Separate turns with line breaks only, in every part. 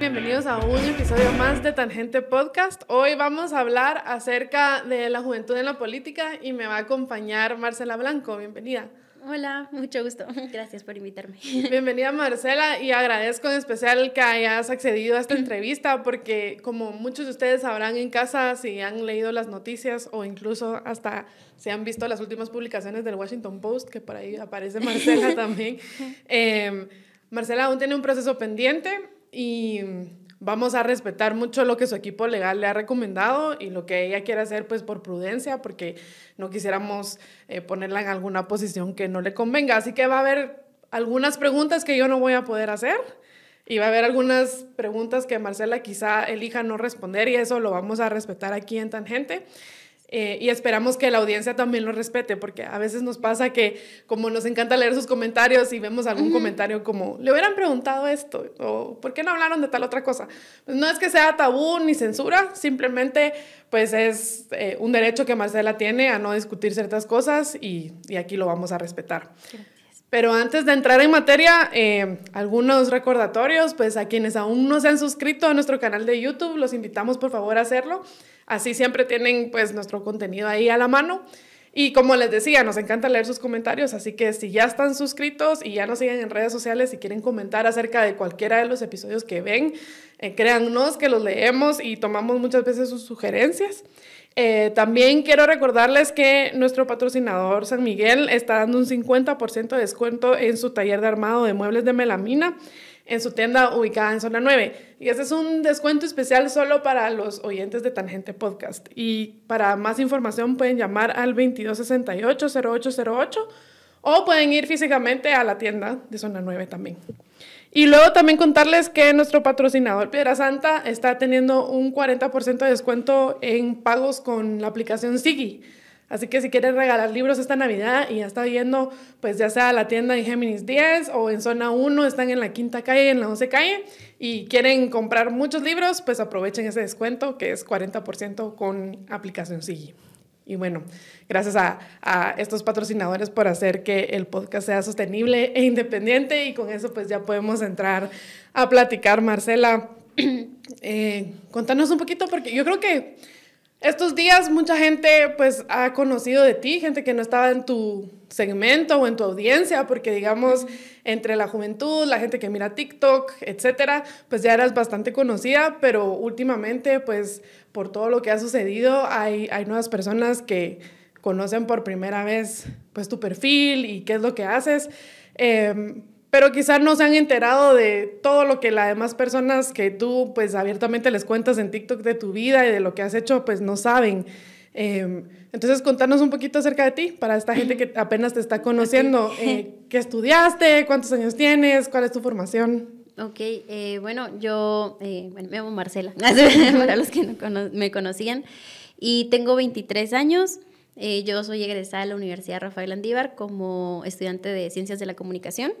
Bienvenidos a un episodio más de Tangente Podcast. Hoy vamos a hablar acerca de la juventud en la política y me va a acompañar Marcela Blanco. Bienvenida.
Hola, mucho gusto. Gracias por invitarme.
Bienvenida Marcela y agradezco en especial que hayas accedido a esta entrevista porque como muchos de ustedes sabrán en casa si han leído las noticias o incluso hasta si han visto las últimas publicaciones del Washington Post, que por ahí aparece Marcela también, eh, Marcela aún tiene un proceso pendiente y vamos a respetar mucho lo que su equipo legal le ha recomendado y lo que ella quiere hacer pues por prudencia porque no quisiéramos eh, ponerla en alguna posición que no le convenga. Así que va a haber algunas preguntas que yo no voy a poder hacer y va a haber algunas preguntas que Marcela quizá elija no responder y eso lo vamos a respetar aquí en Tangente. Eh, y esperamos que la audiencia también lo respete, porque a veces nos pasa que como nos encanta leer sus comentarios y vemos algún comentario como, le hubieran preguntado esto, o ¿por qué no hablaron de tal otra cosa? Pues no es que sea tabú ni censura, simplemente pues es eh, un derecho que Marcela tiene a no discutir ciertas cosas y, y aquí lo vamos a respetar. Pero antes de entrar en materia, eh, algunos recordatorios, pues a quienes aún no se han suscrito a nuestro canal de YouTube, los invitamos por favor a hacerlo. Así siempre tienen pues nuestro contenido ahí a la mano. Y como les decía, nos encanta leer sus comentarios, así que si ya están suscritos y ya nos siguen en redes sociales y quieren comentar acerca de cualquiera de los episodios que ven, eh, créannos que los leemos y tomamos muchas veces sus sugerencias. Eh, también quiero recordarles que nuestro patrocinador San Miguel está dando un 50% de descuento en su taller de armado de muebles de melamina en su tienda ubicada en zona 9. Y ese es un descuento especial solo para los oyentes de Tangente Podcast. Y para más información pueden llamar al 2268-0808 o pueden ir físicamente a la tienda de zona 9 también. Y luego también contarles que nuestro patrocinador Piedra Santa está teniendo un 40% de descuento en pagos con la aplicación Sigi. Así que si quieren regalar libros esta Navidad y ya está viendo, pues ya sea la tienda en Géminis 10 o en zona 1, están en la quinta calle, en la 11 calle, y quieren comprar muchos libros, pues aprovechen ese descuento que es 40% con aplicación Sigi. Y bueno, gracias a, a, estos patrocinadores por hacer que el podcast sea sostenible e independiente y con eso pues ya podemos entrar a platicar. Marcela, eh, contanos un poquito porque yo creo que estos días mucha gente pues ha conocido de ti, gente que no estaba en tu segmento o en tu audiencia, porque digamos, entre la juventud, la gente que mira TikTok, etcétera, pues ya eras bastante conocida, pero últimamente pues por todo lo que ha sucedido hay, hay nuevas personas que conocen por primera vez pues tu perfil y qué es lo que haces. Eh, pero quizás no se han enterado de todo lo que las demás personas que tú pues abiertamente les cuentas en TikTok de tu vida y de lo que has hecho pues no saben. Eh, entonces contanos un poquito acerca de ti para esta gente que apenas te está conociendo. Eh, ¿Qué estudiaste? ¿Cuántos años tienes? ¿Cuál es tu formación?
Ok, eh, bueno, yo eh, bueno, me llamo Marcela, para los que no cono me conocían, y tengo 23 años. Eh, yo soy egresada de la Universidad Rafael Andívar como estudiante de Ciencias de la Comunicación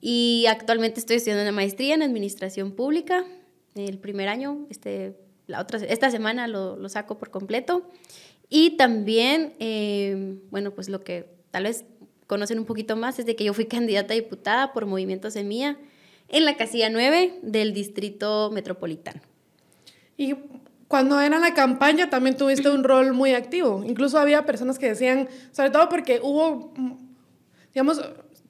y actualmente estoy estudiando una maestría en Administración Pública. El primer año, este, la otra, esta semana lo, lo saco por completo. Y también, eh, bueno, pues lo que tal vez conocen un poquito más es de que yo fui candidata a diputada por Movimiento Semilla en la casilla 9 del Distrito Metropolitano.
Y cuando era la campaña también tuviste un rol muy activo. Incluso había personas que decían, sobre todo porque hubo, digamos,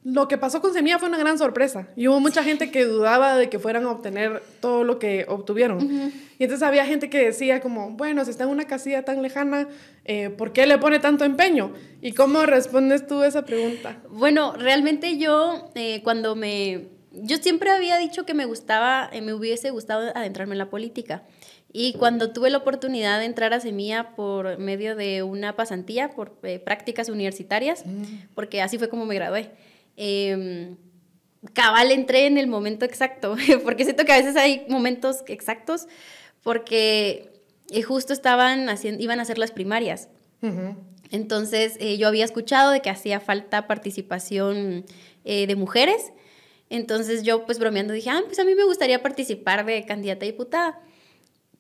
lo que pasó con Semilla fue una gran sorpresa. Y hubo mucha gente que dudaba de que fueran a obtener todo lo que obtuvieron. Uh -huh. Y entonces había gente que decía como, bueno, si está en una casilla tan lejana, eh, ¿por qué le pone tanto empeño? ¿Y cómo respondes tú a esa pregunta?
Bueno, realmente yo eh, cuando me... Yo siempre había dicho que me gustaba, eh, me hubiese gustado adentrarme en la política. Y cuando tuve la oportunidad de entrar a Semilla por medio de una pasantía, por eh, prácticas universitarias, mm. porque así fue como me gradué, eh, cabal entré en el momento exacto, porque siento que a veces hay momentos exactos, porque eh, justo estaban haciendo, iban a hacer las primarias. Uh -huh. Entonces eh, yo había escuchado de que hacía falta participación eh, de mujeres, entonces yo pues bromeando dije, ah, pues a mí me gustaría participar de candidata a diputada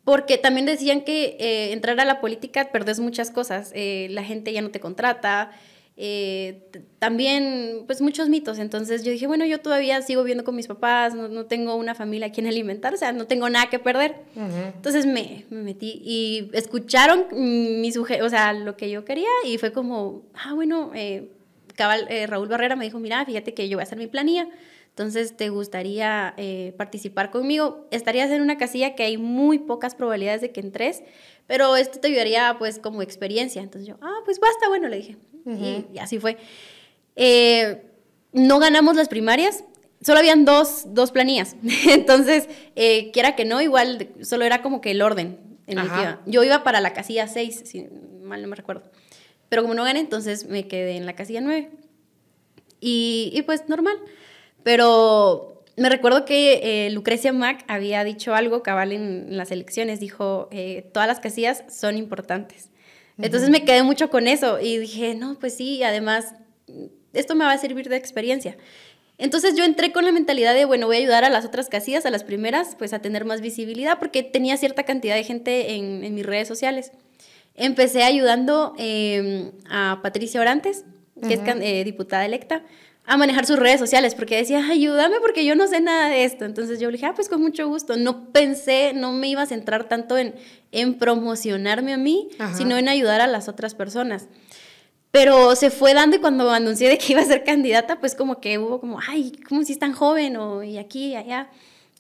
porque también decían que eh, entrar a la política perdés muchas cosas. La gente ya no te contrata, eh, también, pues muchos mitos. Entonces yo dije, bueno, yo todavía sigo viviendo con mis papás, no, tengo una familia a quien alimentar, o sea, no tengo nada que perder. Entonces me, metí y escucharon mi o sea, lo que yo quería y fue como, ah, bueno, eh, cabal, eh, Raúl Barrera me dijo, mira, fíjate que yo voy a hacer mi planilla. Entonces, ¿te gustaría participar conmigo? Estarías en una casilla que hay muy pocas probabilidades de que entres, pero esto te ayudaría pues como experiencia. Entonces yo, ah, pues basta, bueno, le dije. Y, así fue. Eh, no ganamos las primarias, solo habían dos, dos planillas. Entonces, eh, quiera que no, igual solo era como que el orden en el que iba. Yo iba para la casilla 6, si mal no me recuerdo. Pero como no gané, entonces me quedé en la casilla 9. Y, y pues normal. Pero me recuerdo que eh, Lucrecia Mac había dicho algo cabal en, las elecciones, dijo, eh, todas las casillas son importantes. Entonces me quedé mucho con eso y dije, no, pues sí, además, esto me va a servir de experiencia. Entonces yo entré con la mentalidad de, bueno, voy a ayudar a las otras casillas, a las primeras, pues a tener más visibilidad, porque tenía cierta cantidad de gente en, mis redes sociales. Empecé ayudando em, a Patricia Orantes, que es eh, diputada electa, a manejar sus redes sociales, porque decía, ayúdame porque yo no sé nada de esto. Entonces yo le dije, ah, pues con mucho gusto. No pensé, no me iba a centrar tanto en, en promocionarme a mí, sino en ayudar a las otras personas. Pero se fue dando y cuando anuncié de que iba a ser candidata, pues como que hubo como, ay, ¿cómo si es tan joven? O y aquí y allá.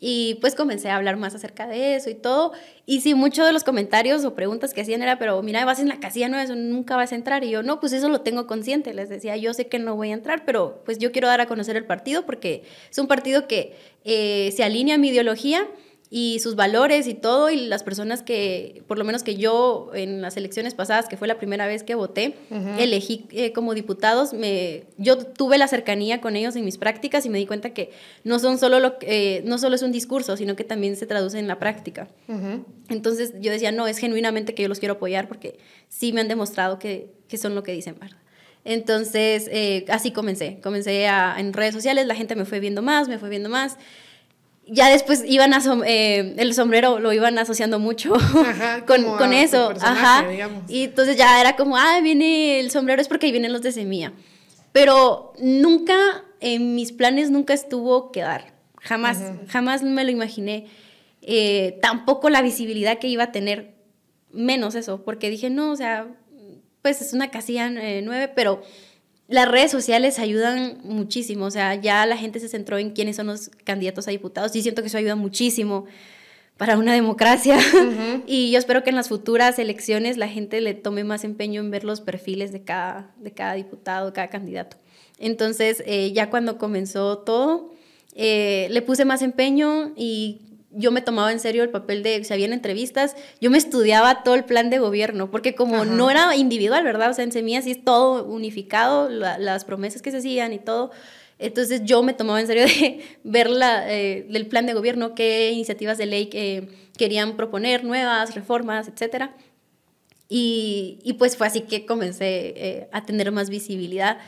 Y pues comencé a hablar más acerca de eso y todo. Y sí, muchos de los comentarios o preguntas que hacían era, pero mira, vas en la casilla no, eso nunca vas a entrar. Y yo, no, pues eso lo tengo consciente. Les decía, yo sé que no voy a entrar, pero pues yo quiero dar a conocer el partido porque es un partido que eh, se alinea a mi ideología y sus valores y todo, y las personas que, por lo menos que yo en las elecciones pasadas, que fue la primera vez que voté, elegí eh, como diputados, me, yo tuve la cercanía con ellos en mis prácticas y me di cuenta que no, son solo lo, eh, no solo es un discurso, sino que también se traduce en la práctica. Entonces yo decía, no, es genuinamente que yo los quiero apoyar porque sí me han demostrado que, que son lo que dicen, ¿verdad? Entonces, eh, así comencé. Comencé a, en redes sociales, la gente me fue viendo más, me fue viendo más ya después iban a eh, el sombrero lo iban asociando mucho con, con eso, ajá. Y entonces ya era como, ah, viene el sombrero es porque ahí vienen los de semilla. Pero nunca en mis planes nunca estuvo quedar. Jamás, jamás me lo imaginé. Eh, tampoco la visibilidad que iba a tener, menos eso, porque dije, no, o sea, pues es una casilla eh, nueve, pero las redes sociales ayudan muchísimo, o sea, ya la gente se centró en quiénes son los candidatos a diputados y siento que eso ayuda muchísimo para una democracia. y yo espero que en las futuras elecciones la gente le tome más empeño en ver los perfiles de cada, de cada diputado, de cada candidato. Entonces, eh, ya cuando comenzó todo, eh, le puse más empeño y yo me tomaba en serio el papel de, si habían entrevistas, yo me estudiaba todo el plan de gobierno, porque como no era individual, ¿verdad? O sea, en Semillas sí es todo unificado, las promesas que se hacían y todo. Entonces yo me tomaba en serio de ver la, eh, del plan de gobierno, qué iniciativas de ley que querían proponer, nuevas, reformas, etc. Y, y pues fue así que comencé eh, a tener más visibilidad.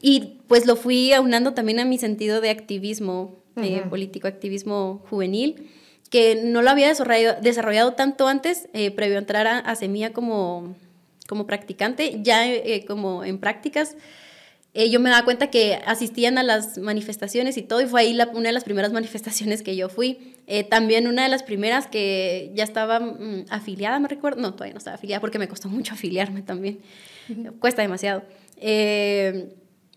Y pues lo fui aunando también a mi sentido de activismo eh, político, activismo juvenil que no lo había desarrollado, desarrollado tanto antes, eh, previo a entrar a, Semilla como, como practicante, ya eh, como en prácticas. Eh, yo me daba cuenta que asistían a las manifestaciones y todo, y fue ahí la, una de las primeras manifestaciones que yo fui. también una de las primeras que ya estaba mm, afiliada, me recuerdo, no, todavía no estaba afiliada porque me costó mucho afiliarme también, cuesta demasiado.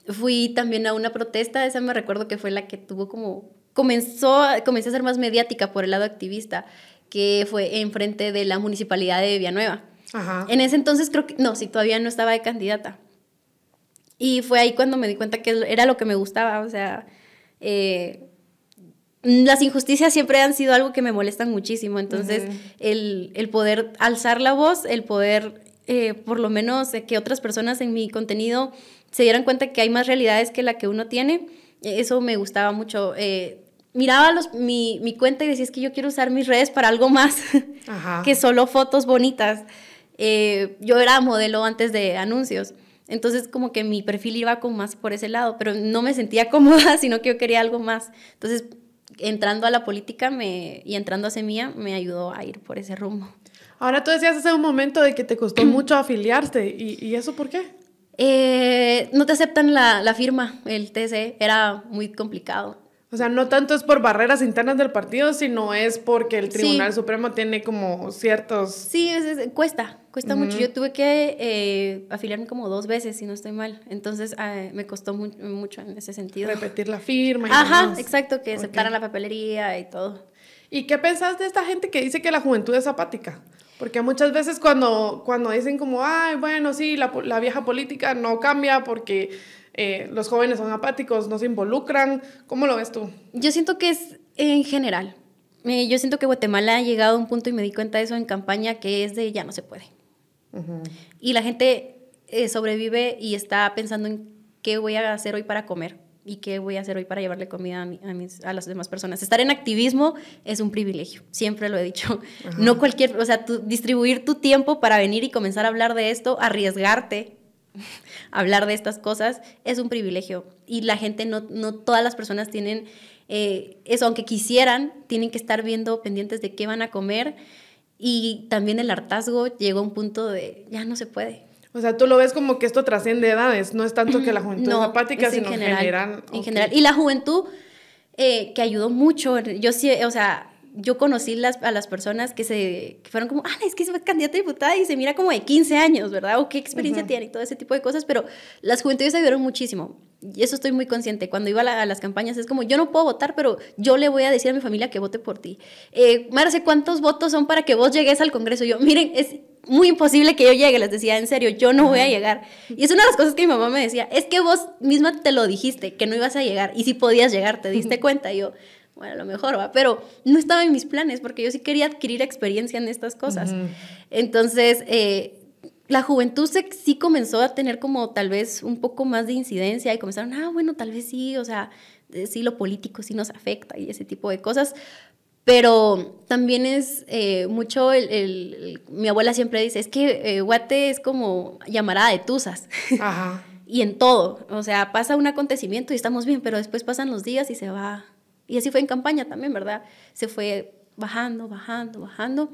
fui también a una protesta, esa me recuerdo que fue la que tuvo como comenzó, comencé a ser más mediática por el lado activista, que fue enfrente de la municipalidad de Villanueva. Ajá. En ese entonces creo que, no, sí, todavía no estaba de candidata. Y fue ahí cuando me di cuenta que era lo que me gustaba, o sea, eh, las injusticias siempre han sido algo que me molestan muchísimo, entonces el, el, poder alzar la voz, el poder, eh, por lo menos, que otras personas en mi contenido se dieran cuenta que hay más realidades que la que uno tiene, eso me gustaba mucho. Eh, miraba los, mi, mi, cuenta y decía, es que yo quiero usar mis redes para algo más que solo fotos bonitas. Eh, yo era modelo antes de anuncios, entonces como que mi perfil iba como más por ese lado, pero no me sentía cómoda, sino que yo quería algo más. Entonces, entrando a la política me, y entrando a Semilla me ayudó a ir por ese rumbo.
Ahora tú decías hace un momento de que te costó mucho afiliarte, ¿y, y eso por qué?
Eh, no te aceptan la, la firma, el TC, era muy complicado.
O sea, no tanto es por barreras internas del partido, sino es porque el Tribunal Supremo tiene como ciertos...
Sí, cuesta, cuesta mucho. Yo tuve que eh, afiliarme como dos veces, si no estoy mal. Entonces ah, me costó mucho en ese sentido.
Repetir la firma.
Y Ajá, exacto, que aceptaran la papelería y todo.
¿Y qué pensás de esta gente que dice que la juventud es apática? Porque muchas veces cuando, cuando dicen como, ay, bueno, sí, la, la vieja política no cambia porque eh, los jóvenes son apáticos, no se involucran. ¿Cómo lo ves tú?
Yo siento que es en general. Eh, yo siento que Guatemala ha llegado a un punto y me di cuenta de eso en campaña, que es de ya no se puede. Y la gente eh, sobrevive y está pensando en qué voy a hacer hoy para comer y qué voy a hacer hoy para llevarle comida a, mis, a las demás personas. Estar en activismo es un privilegio, siempre lo he dicho. No cualquier, o sea, distribuir tu tiempo para venir y comenzar a hablar de esto, arriesgarte hablar de estas cosas es un privilegio y la gente, no, no todas las personas tienen eh, eso, aunque quisieran, tienen que estar viendo pendientes de qué van a comer y también el hartazgo llegó a un punto de ya no se puede.
O sea, tú lo ves como que esto trasciende edades, no es tanto que la juventud es apática, sino en general.
En general. Y la juventud eh, que ayudó mucho, yo sí, o sea, yo conocí las, a las personas que se fueron como, ah, es que es candidata a diputada y se mira como de 15 años, ¿verdad? O qué experiencia tiene y todo ese tipo de cosas, pero las juventudes ayudaron muchísimo. Y eso estoy muy consciente. Cuando iba a, las campañas es como, yo no puedo votar, pero yo le voy a decir a mi familia que vote por ti. Eh, Marce, ¿cuántos votos son para que vos llegues al Congreso? Yo, miren, es muy imposible que yo llegue. Les decía, en serio, yo no voy a llegar. Y es una de las cosas que mi mamá me decía, es que vos misma te lo dijiste, que no ibas a llegar. Y si podías llegar, te diste cuenta. Y yo, bueno, a lo mejor va, pero no estaba en mis planes porque yo sí quería adquirir experiencia en estas cosas. Entonces, eh, la juventud sí comenzó a tener como tal vez un poco más de incidencia y comenzaron, ah, bueno, tal vez sí, o sea, eh, sí lo político sí nos afecta y ese tipo de cosas. Pero también es eh, mucho, el, mi abuela siempre dice, es que Guate es como llamarada de tusas. Ajá. y en todo, o sea, pasa un acontecimiento y estamos bien, pero después pasan los días y se va y así fue en campaña también, ¿verdad? Se fue bajando, bajando, bajando.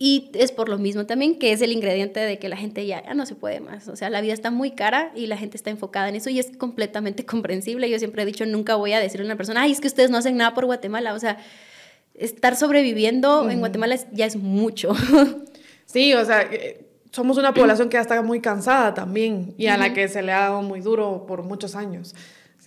Y es por lo mismo también que es el ingrediente de que la gente ya, ya no se puede más. O sea, la vida está muy cara y la gente está enfocada en eso y es completamente comprensible. Yo siempre he dicho, nunca voy a decirle a una persona, ay, es que ustedes no hacen nada por Guatemala. O sea, estar sobreviviendo en Guatemala ya es mucho.
Sí, o sea, eh, somos una población que ya está muy cansada también y a la que se le ha dado muy duro por muchos años.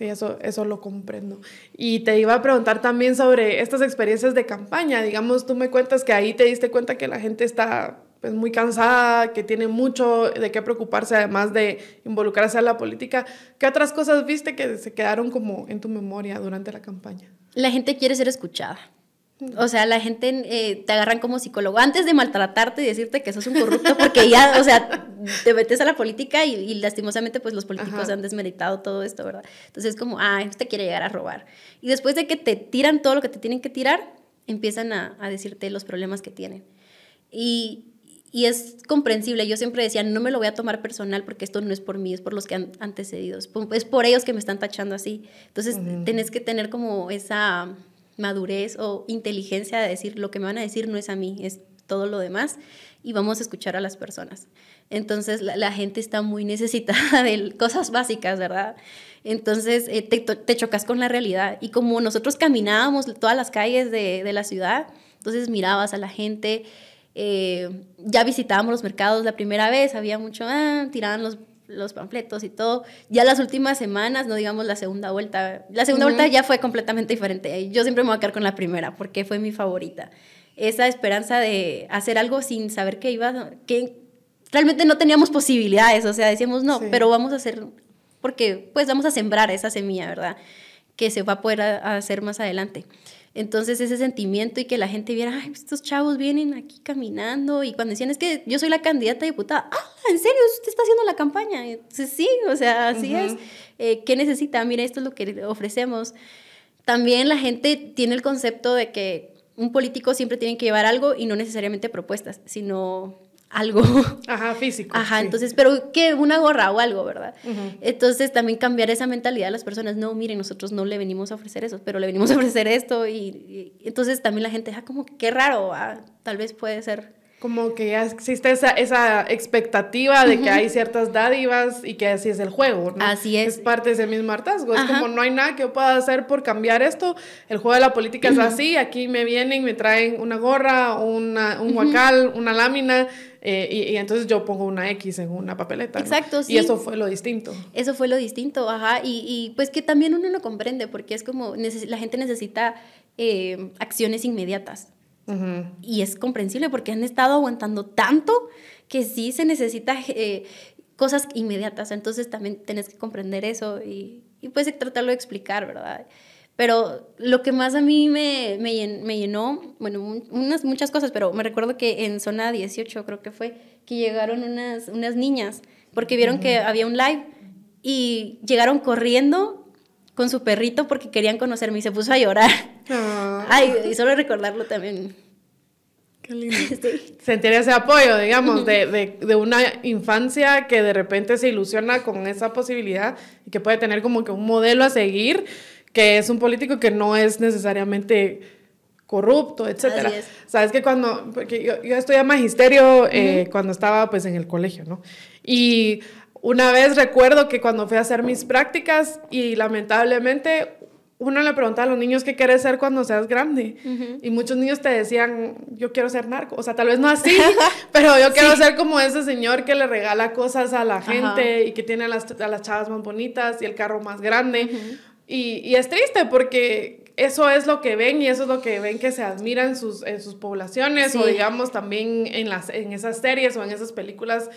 Sí, eso, eso lo comprendo. Y te iba a preguntar también sobre estas experiencias de campaña. Digamos, tú me cuentas que ahí te diste cuenta que la gente está pues, muy cansada, que tiene mucho de qué preocuparse, además de involucrarse en la política. ¿Qué otras cosas viste que se quedaron como en tu memoria durante la campaña?
La gente quiere ser escuchada. O sea, la gente eh, te agarran como psicólogo antes de maltratarte y decirte que sos un corrupto, porque ya, o sea, te metes a la política y, lastimosamente, pues los políticos han desmeritado todo esto, ¿verdad? Entonces es como, ah, usted quiere llegar a robar. Y después de que te tiran todo lo que te tienen que tirar, empiezan a, decirte los problemas que tienen. Y, y, es comprensible. Yo siempre decía, no me lo voy a tomar personal porque esto no es por mí, es por los que han antecedido. Es por ellos que me están tachando así. Entonces, tenés que tener como esa madurez o inteligencia de decir lo que me van a decir no es a mí, es todo lo demás y vamos a escuchar a las personas. Entonces la, gente está muy necesitada de cosas básicas, ¿verdad? Entonces eh, te, chocas con la realidad y como nosotros caminábamos todas las calles de, de la ciudad, entonces mirabas a la gente, eh, ya visitábamos los mercados la primera vez, había mucho, ah, tiraban los los panfletos y todo. Ya las últimas semanas, no digamos la segunda vuelta, la segunda vuelta ya fue completamente diferente. Yo siempre me voy a quedar con la primera porque fue mi favorita. Esa esperanza de hacer algo sin saber que iba, que realmente no teníamos posibilidades, o sea, decíamos, no, pero vamos a hacer, porque pues vamos a sembrar esa semilla, ¿verdad? Que se va a poder hacer más adelante. Entonces ese sentimiento y que la gente viera, ay, estos chavos vienen aquí caminando y cuando decían, es que yo soy la candidata a diputada, ah, ¿en serio? ¿Usted está haciendo la campaña? Entonces, sí, o sea, así es. Eh, ¿Qué necesita? Mira, esto es lo que ofrecemos. También la gente tiene el concepto de que un político siempre tiene que llevar algo y no necesariamente propuestas, sino algo.
Ajá, físico.
Ajá, entonces, pero que una gorra o algo, ¿verdad? Entonces también cambiar esa mentalidad a las personas, no, miren, nosotros no le venimos a ofrecer eso, pero le venimos a ofrecer esto y, entonces también la gente, ah, como qué raro, tal vez puede ser.
Como que ya existe esa, esa expectativa de que hay ciertas dádivas y que así es el juego, ¿no?
Así es.
Es parte de ese mismo hartazgo. Es como no hay nada que yo pueda hacer por cambiar esto. El juego de la política es así. Aquí me vienen, me traen una gorra, una, un huacal, una lámina. Eh, y, entonces yo pongo una X en una papeleta.
Exacto, sí.
Y eso fue lo distinto.
Eso fue lo distinto, ajá. Y, y pues que también uno lo comprende, porque es como la gente necesita eh, acciones inmediatas. Y es comprensible porque han estado aguantando tanto que sí se necesita eh, cosas inmediatas. Entonces también tienes que comprender eso y, y pues tratarlo de explicar, ¿verdad? Pero lo que más a mí me, me, llenó, bueno, unas muchas cosas, pero me recuerdo que en zona 18 creo que fue, que llegaron unas, unas niñas, porque vieron que había un live y llegaron corriendo con su perrito porque querían conocerme y se puso a llorar. Ah. Ay, y solo recordarlo también.
Qué lindo. Sentir ese apoyo, digamos, de, de, de, una infancia que de repente se ilusiona con esa posibilidad y que puede tener como que un modelo a seguir, que es un político que no es necesariamente corrupto, etcétera. Sabes que cuando, porque yo, yo estudié magisterio eh, cuando estaba pues en el colegio, ¿no? Y una vez recuerdo que cuando fui a hacer mis prácticas y lamentablemente uno le preguntaba a los niños qué quieres ser cuando seas grande. Y muchos niños te decían, yo quiero ser narco. O sea, tal vez no así, pero yo quiero ser como ese señor que le regala cosas a la gente y que tiene a las, a las, chavas más bonitas y el carro más grande. y, y, es triste porque eso es lo que ven y eso es lo que ven que se admira en sus, en sus poblaciones o digamos también en, las, en esas series o en esas películas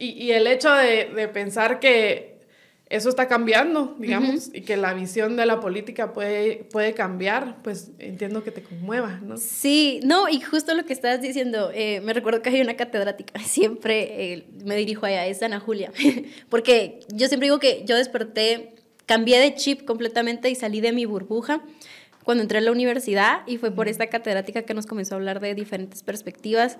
y, el hecho de, pensar que eso está cambiando, digamos, y que la visión de la política puede, puede cambiar, pues entiendo que te conmueva, ¿no?
Sí, no, y justo lo que estabas diciendo, eh, me recuerdo que hay una catedrática, siempre eh, me dirijo a ella, es Ana Julia, porque yo siempre digo que yo desperté, cambié de chip completamente y salí de mi burbuja cuando entré a la universidad y fue por esta catedrática que nos comenzó a hablar de diferentes perspectivas.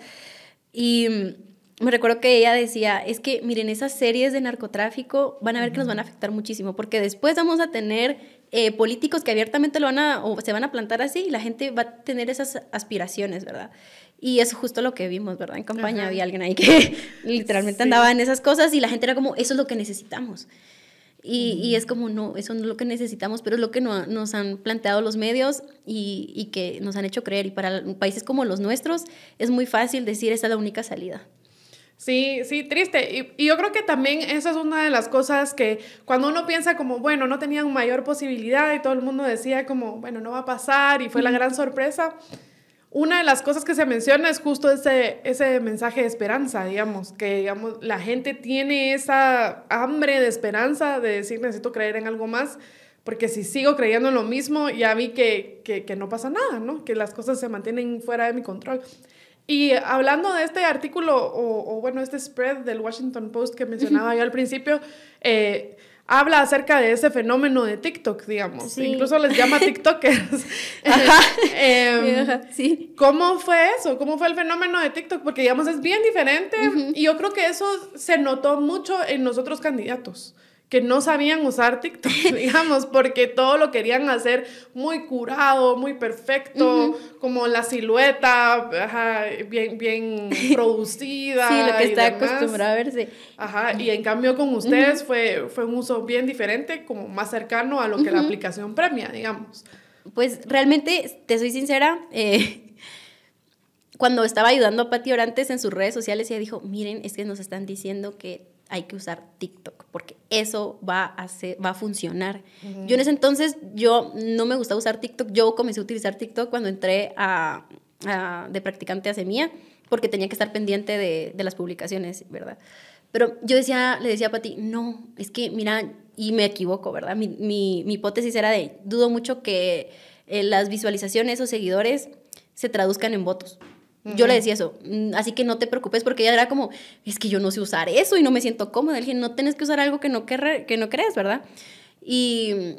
Y me recuerdo que ella decía, es que miren, esas series de narcotráfico van a ver que nos van a afectar muchísimo, porque después vamos a tener eh, políticos que abiertamente lo van a, o se van a plantar así, y la gente va a tener esas aspiraciones, ¿verdad? Y es justo lo que vimos, ¿verdad? En campaña había alguien ahí que literalmente andaba en esas cosas y la gente era como, eso es lo que necesitamos. Y, y, es como, no, eso no es lo que necesitamos, pero es lo que no, nos han planteado los medios y, y, que nos han hecho creer. Y para países como los nuestros es muy fácil decir, esa es la única salida.
Sí, sí, triste. Y, y, yo creo que también esa es una de las cosas que cuando uno piensa como, bueno, no tenían mayor posibilidad y todo el mundo decía como, bueno, no va a pasar y fue la gran sorpresa, una de las cosas que se menciona es justo ese, ese mensaje de esperanza, digamos, que digamos, la gente tiene esa hambre de esperanza de decir, necesito creer en algo más, porque si sigo creyendo en lo mismo, ya vi que, que, que no pasa nada, ¿no? Que las cosas se mantienen fuera de mi control. Y hablando de este artículo, o, bueno, este spread del Washington Post que mencionaba yo al principio, eh, habla acerca de ese fenómeno de TikTok, digamos. Incluso les llama TikTokers. Em, sí. ¿Cómo fue eso? ¿Cómo fue el fenómeno de TikTok? Porque, digamos, es bien diferente y yo creo que eso se notó mucho en los otros candidatos que no sabían usar TikTok, digamos, porque todo lo querían hacer muy curado, muy perfecto, como la silueta, bien, bien producida.
Sí, lo que está acostumbrado a verse.
Ajá, y en cambio con ustedes fue, fue un uso bien diferente, como más cercano a lo que la aplicación premia, digamos.
Pues realmente, te soy sincera, eh, cuando estaba ayudando a Pati Orantes en sus redes sociales, ella dijo, miren, es que nos están diciendo que hay que usar TikTok porque eso va a, hacer, va a funcionar. Yo en ese entonces, yo no me gustaba usar TikTok. Yo comencé a utilizar TikTok cuando entré a, de practicante a Semilla porque tenía que estar pendiente de, de, las publicaciones, ¿verdad? Pero yo decía, le decía a Pati, no, es que mira, y me equivoco, ¿verdad? Mi, mi, mi hipótesis era de, dudo mucho que eh, las visualizaciones o seguidores se traduzcan en votos. Yo le decía eso, mm, así que no te preocupes porque ella era como, es que yo no sé usar eso y no me siento cómoda. Le dije, no tienes que usar algo que no, que no crees, ¿verdad? Y,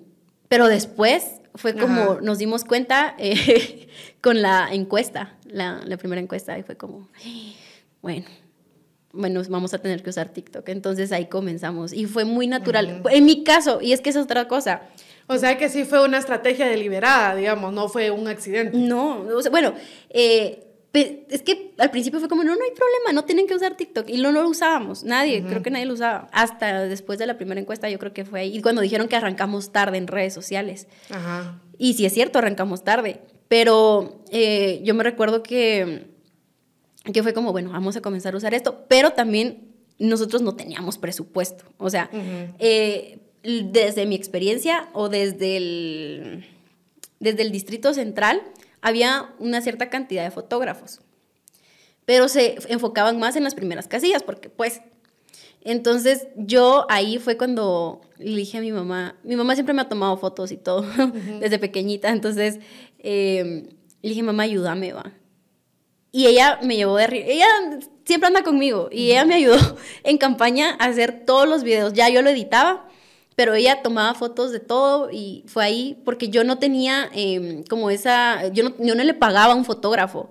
pero después fue como nos dimos cuenta eh, con la encuesta, la, la, primera encuesta, y fue como, bueno, bueno, vamos a tener que usar TikTok. Entonces ahí comenzamos y fue muy natural. En mi caso, y es que es otra cosa.
O sea que sí fue una estrategia deliberada, digamos, no fue un accidente.
No, bueno, eh, es que al principio fue como, no, no hay problema, no tienen que usar TikTok. Y no, no lo usábamos, nadie, creo que nadie lo usaba. Hasta después de la primera encuesta, yo creo que fue ahí. Y cuando dijeron que arrancamos tarde en redes sociales. Ajá. Y sí es cierto, arrancamos tarde. Pero eh, yo me recuerdo que, que fue como, bueno, vamos a comenzar a usar esto. Pero también nosotros no teníamos presupuesto. O sea, eh, desde mi experiencia o desde el, desde el Distrito Central, había una cierta cantidad de fotógrafos, pero se enfocaban más en las primeras casillas, porque pues, entonces yo ahí fue cuando le dije a mi mamá, mi mamá siempre me ha tomado fotos y todo, desde pequeñita, entonces em, le dije, mamá, ayúdame, va. Y ella me llevó de arriba, ella siempre anda conmigo, y ella me ayudó en campaña a hacer todos los videos, ya yo lo editaba, pero ella tomaba fotos de todo y fue ahí porque yo no tenía em, como esa, yo no, yo no le pagaba a un fotógrafo.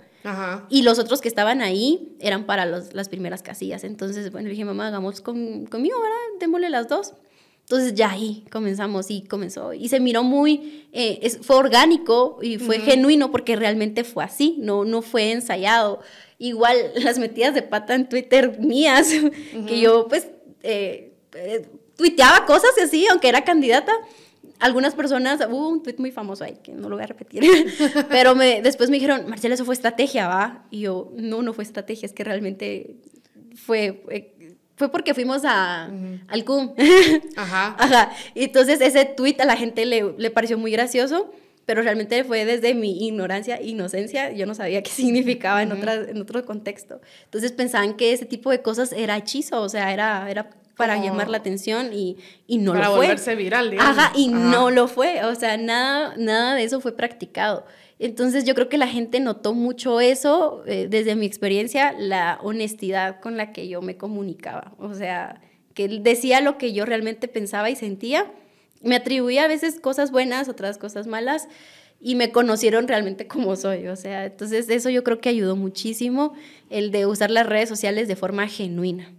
Y los otros que estaban ahí eran para los, las primeras casillas. Entonces, bueno, dije, mamá, hagamos con, conmigo, ¿verdad? Démosle las dos. Entonces ya ahí comenzamos y comenzó. Y se miró muy, eh, es, fue orgánico y fue genuino porque realmente fue así, no, no fue ensayado. Igual las metidas de pata en Twitter mías, que yo pues... Eh, eh, tuiteaba cosas y así, aunque era candidata. Algunas personas, hubo un tweet muy famoso ahí, que no lo voy a repetir, pero me, después me dijeron, Marcela, eso fue estrategia, ¿va? Y yo, no, no fue estrategia, es que realmente fue, fue, porque fuimos a, al CUM. Ajá. Ajá. Y entonces ese tweet a la gente le, le pareció muy gracioso pero realmente fue desde mi ignorancia, inocencia, yo no sabía qué significaba en, otra, en otro contexto. Entonces pensaban que ese tipo de cosas era hechizo, o sea, era, era para llamar la atención y, y no lo fue. Para
volverse viral,
digamos. Ajá, y no lo fue, o sea, nada, nada de eso fue practicado. Entonces yo creo que la gente notó mucho eso, eh, desde mi experiencia, la honestidad con la que yo me comunicaba, o sea, que decía lo que yo realmente pensaba y sentía. Me atribuía a veces cosas buenas, otras cosas malas, y me conocieron realmente como soy. O sea, entonces eso yo creo que ayudó muchísimo el de usar las redes sociales de forma genuina.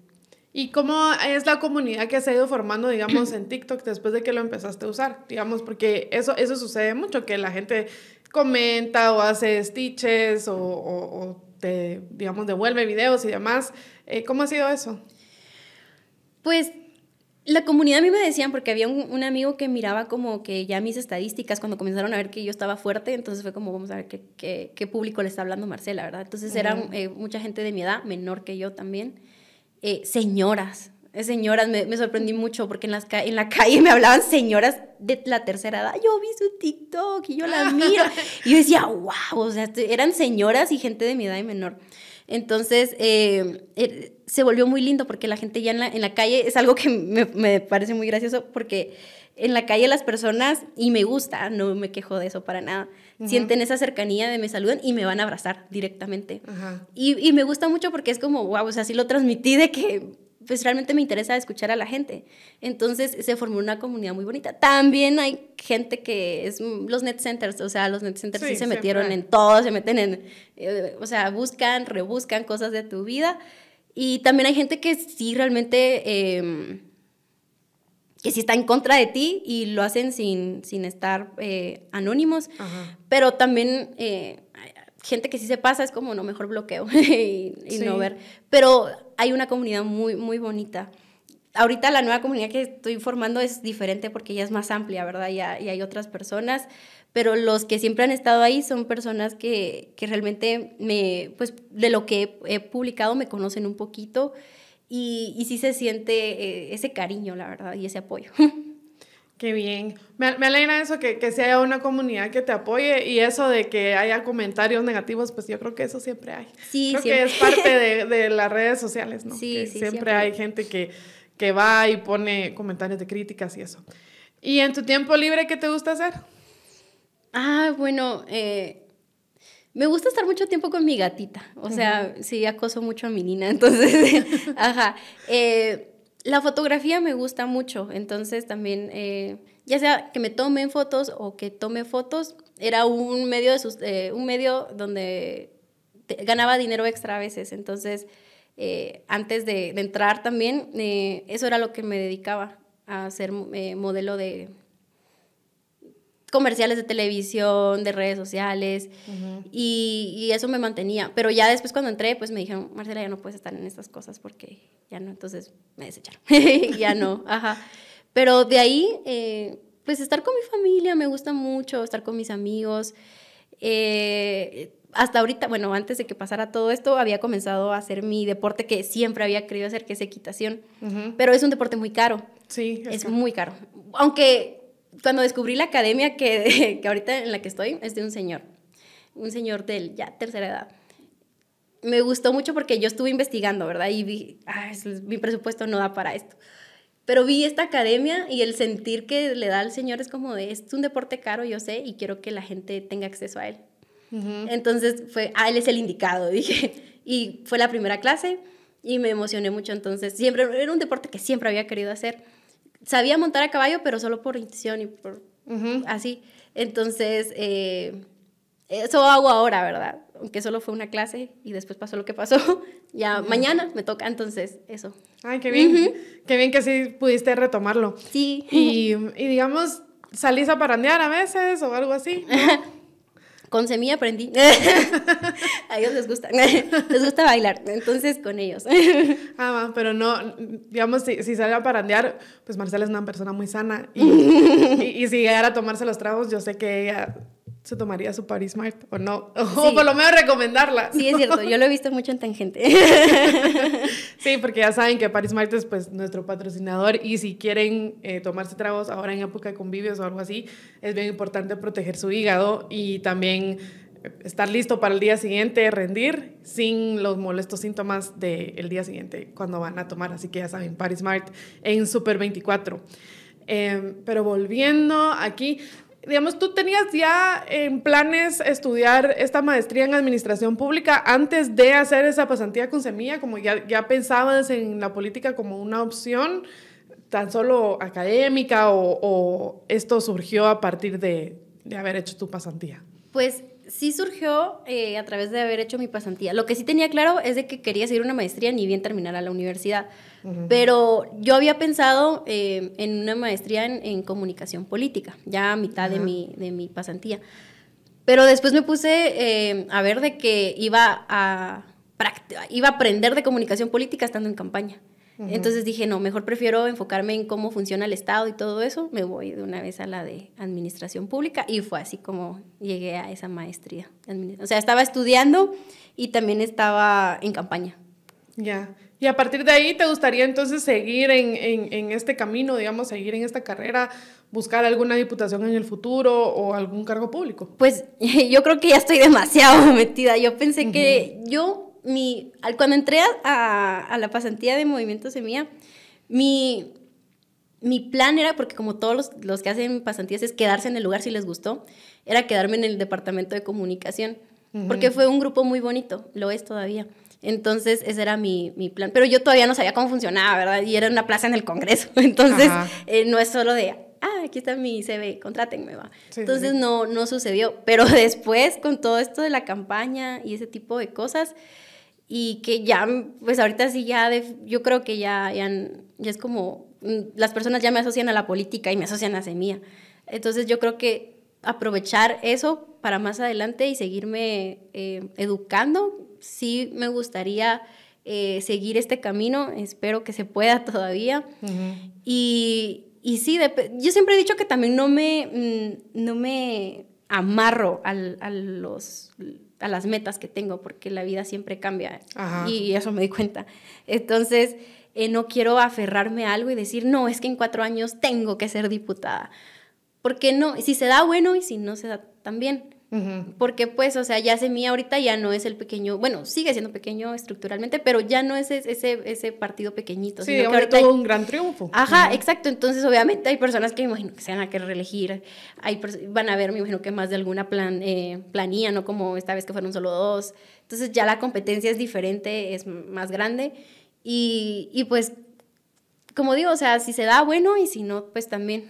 ¿Y cómo es la comunidad que se ha ido formando, digamos, en TikTok después de que lo empezaste a usar? Digamos, porque eso, eso sucede mucho, que la gente comenta o hace stitches o, o, te, digamos, devuelve videos y demás. Eh, ¿Cómo ha sido eso?
Pues la comunidad a mí me decían, porque había un, amigo que miraba como que ya mis estadísticas, cuando comenzaron a ver que yo estaba fuerte, entonces fue como, vamos a ver qué, qué, público le está hablando Marcela, ¿verdad? Entonces era eh, mucha gente de mi edad, menor que yo también. Eh, señoras. Eh, señoras, me, me, sorprendí mucho porque en, las en la calle me hablaban señoras de la tercera edad. Yo vi su TikTok y yo la miro. y yo decía, wow, o sea, eran señoras y gente de mi edad y menor. Entonces, eh, se volvió muy lindo porque la gente ya en la, en la calle es algo que me, me, parece muy gracioso porque en la calle las personas, y me gusta, no me quejo de eso para nada, sienten esa cercanía de me saludan y me van a abrazar directamente. y, y, me gusta mucho porque es como, wow, o sea, así lo transmití de que pues realmente me interesa escuchar a la gente. Entonces se formó una comunidad muy bonita. También hay gente que es los net centers, o sea, los net centers sí, se metieron en todo, se meten en, eh, o sea, buscan, rebuscan cosas de tu vida. Y también hay gente que sí realmente... Eh, que sí está en contra de ti y lo hacen sin, sin estar eh, anónimos, pero también eh, gente que sí se pasa es como, no, mejor bloqueo y, no ver. Pero hay una comunidad muy, muy bonita. Ahorita la nueva comunidad que estoy formando es diferente porque ya es más amplia, ¿verdad? Y, y hay otras personas, pero los que siempre han estado ahí son personas que, que realmente me, pues de lo que he publicado me conocen un poquito y, y sí se siente eh, ese cariño, la verdad, y ese apoyo.
Qué bien. Me, me alegra eso, que, que haya una comunidad que te apoye y eso de que haya comentarios negativos, pues yo creo que eso siempre hay. Sí, creo que es parte de, de, las redes sociales, ¿no? Sí, sí siempre, siempre, hay gente que, que va y pone comentarios de críticas y eso. ¿Y en tu tiempo libre qué te gusta hacer?
Ah, bueno, eh, me gusta estar mucho tiempo con mi gatita, o sea, sí, acoso mucho a mi nina, entonces, ajá. Eh, la fotografía me gusta mucho, entonces también, eh, ya sea que me tomen fotos o que tome fotos, era un medio, de sus, eh, un medio donde ganaba dinero extra a veces, entonces, antes de, de, entrar también, eso era lo que me dedicaba a ser modelo de, comerciales de televisión, de redes sociales, y, y, eso me mantenía. Pero ya después cuando entré, pues me dijeron, Marcela, ya no puedes estar en estas cosas porque ya no, entonces me desecharon. ya no, ajá. Pero de ahí, eh, pues estar con mi familia me gusta mucho, estar con mis amigos. Eh, hasta ahorita, bueno, antes de que pasara todo esto, había comenzado a hacer mi deporte que siempre había querido hacer, que es equitación. Pero es un deporte muy caro.
Sí.
Es, muy caro. Aunque cuando descubrí la academia que, que ahorita en la que estoy, es de un señor. Un señor de ya tercera edad. Me gustó mucho porque yo estuve investigando, ¿verdad? Y vi, ah, mi presupuesto no da para esto. Pero vi esta academia y el sentir que le da al Señor es como de, es un deporte caro, yo sé, y quiero que la gente tenga acceso a él. Entonces fue, ah, él es el indicado, dije. Y fue la primera clase y me emocioné mucho. Entonces, siempre, era un deporte que siempre había querido hacer. Sabía montar a caballo, pero solo por intuición y por así. Entonces, eh, eso hago ahora, ¿verdad? Aunque solo fue una clase y después pasó lo que pasó. ya mañana me toca, entonces eso.
Ay, qué bien. Qué bien que sí pudiste retomarlo.
Sí.
Y, y digamos, ¿salís a parandear a veces o algo así?
Con semilla aprendí. a ellos les gusta. les gusta bailar. Entonces, con ellos.
ah, pero no, digamos, si, si sale a parandear, pues Marcela es una persona muy sana. Y, y, y si llegara a tomarse los tragos, yo sé que ella se tomaría su Paris Smart o no, o por lo menos recomendarla.
Sí, es cierto, yo lo he visto mucho en Tangente.
sí, porque ya saben que Paris Smart es pues nuestro patrocinador y si quieren eh, tomarse tragos ahora en época de convivios o algo así, es bien importante proteger su hígado y también estar listo para el día siguiente, rendir sin los molestos síntomas del día siguiente cuando van a tomar. Así que ya saben, Paris Smart en Super 24. Eh, pero volviendo aquí, digamos, tú tenías ya en planes estudiar esta maestría en administración pública antes de hacer esa pasantía con semilla, como ya, pensabas en la política como una opción tan solo académica o, o esto surgió a partir de, de, haber hecho tu pasantía?
Pues sí surgió eh, a través de haber hecho mi pasantía. Lo que sí tenía claro es de que quería seguir una maestría ni bien terminar a la universidad. Pero yo había pensado eh, en una maestría en, comunicación política, ya a mitad de, mi, de mi pasantía. Pero después me puse eh, a ver de que iba a, iba a aprender de comunicación política estando en campaña. Entonces dije, no, mejor prefiero enfocarme en cómo funciona el Estado y todo eso. Me voy de una vez a la de administración pública y fue así como llegué a esa maestría. O sea, estaba estudiando y también estaba en campaña.
Ya. Y a partir de ahí, ¿te gustaría entonces seguir en, en, en, este camino, digamos, seguir en esta carrera, buscar alguna diputación en el futuro o algún cargo público?
Pues yo creo que ya estoy demasiado metida. Yo pensé que yo, mi, cuando entré a, a, la pasantía de Movimiento Semilla, mi, mi plan era, porque como todos los, los que hacen pasantías es quedarse en el lugar si les gustó, era quedarme en el departamento de comunicación, porque fue un grupo muy bonito, lo es todavía. Entonces, ese era mi, mi, plan. Pero yo todavía no sabía cómo funcionaba, ¿verdad? Y era una plaza en el Congreso. Entonces, eh, no es solo de, ah, aquí está mi CV, contrátenme, va. Entonces, No, no sucedió. Pero después, con todo esto de la campaña y ese tipo de cosas, y que ya, pues ahorita sí ya, de, yo creo que ya, ya, ya es como, mm, las personas ya me asocian a la política y me asocian a Semilla. Entonces, yo creo que aprovechar eso para más adelante y seguirme eh, educando sí me gustaría eh, seguir este camino, espero que se pueda todavía. y, y, sí, yo siempre he dicho que también no me, mm, no me amarro al, a, los, a las metas que tengo, porque la vida siempre cambia y eso me di cuenta. Entonces, eh, no quiero aferrarme a algo y decir, no, es que en cuatro años tengo que ser diputada. Porque no, si se da bueno y si no se da también. Porque pues, o sea, ya Semilla ahorita ya no es el pequeño, bueno, sigue siendo pequeño estructuralmente, pero ya no es ese, ese partido pequeñito.
Sí, sino ahorita un gran triunfo.
Ajá, exacto. Entonces, obviamente hay personas que me imagino que se van a querer reelegir, hay van a ver, me imagino que más de alguna plan, eh, planilla, no como esta vez que fueron solo dos. Entonces ya la competencia es diferente, es más grande. Y, y pues, como digo, o sea, si se da, bueno, y si no, pues también.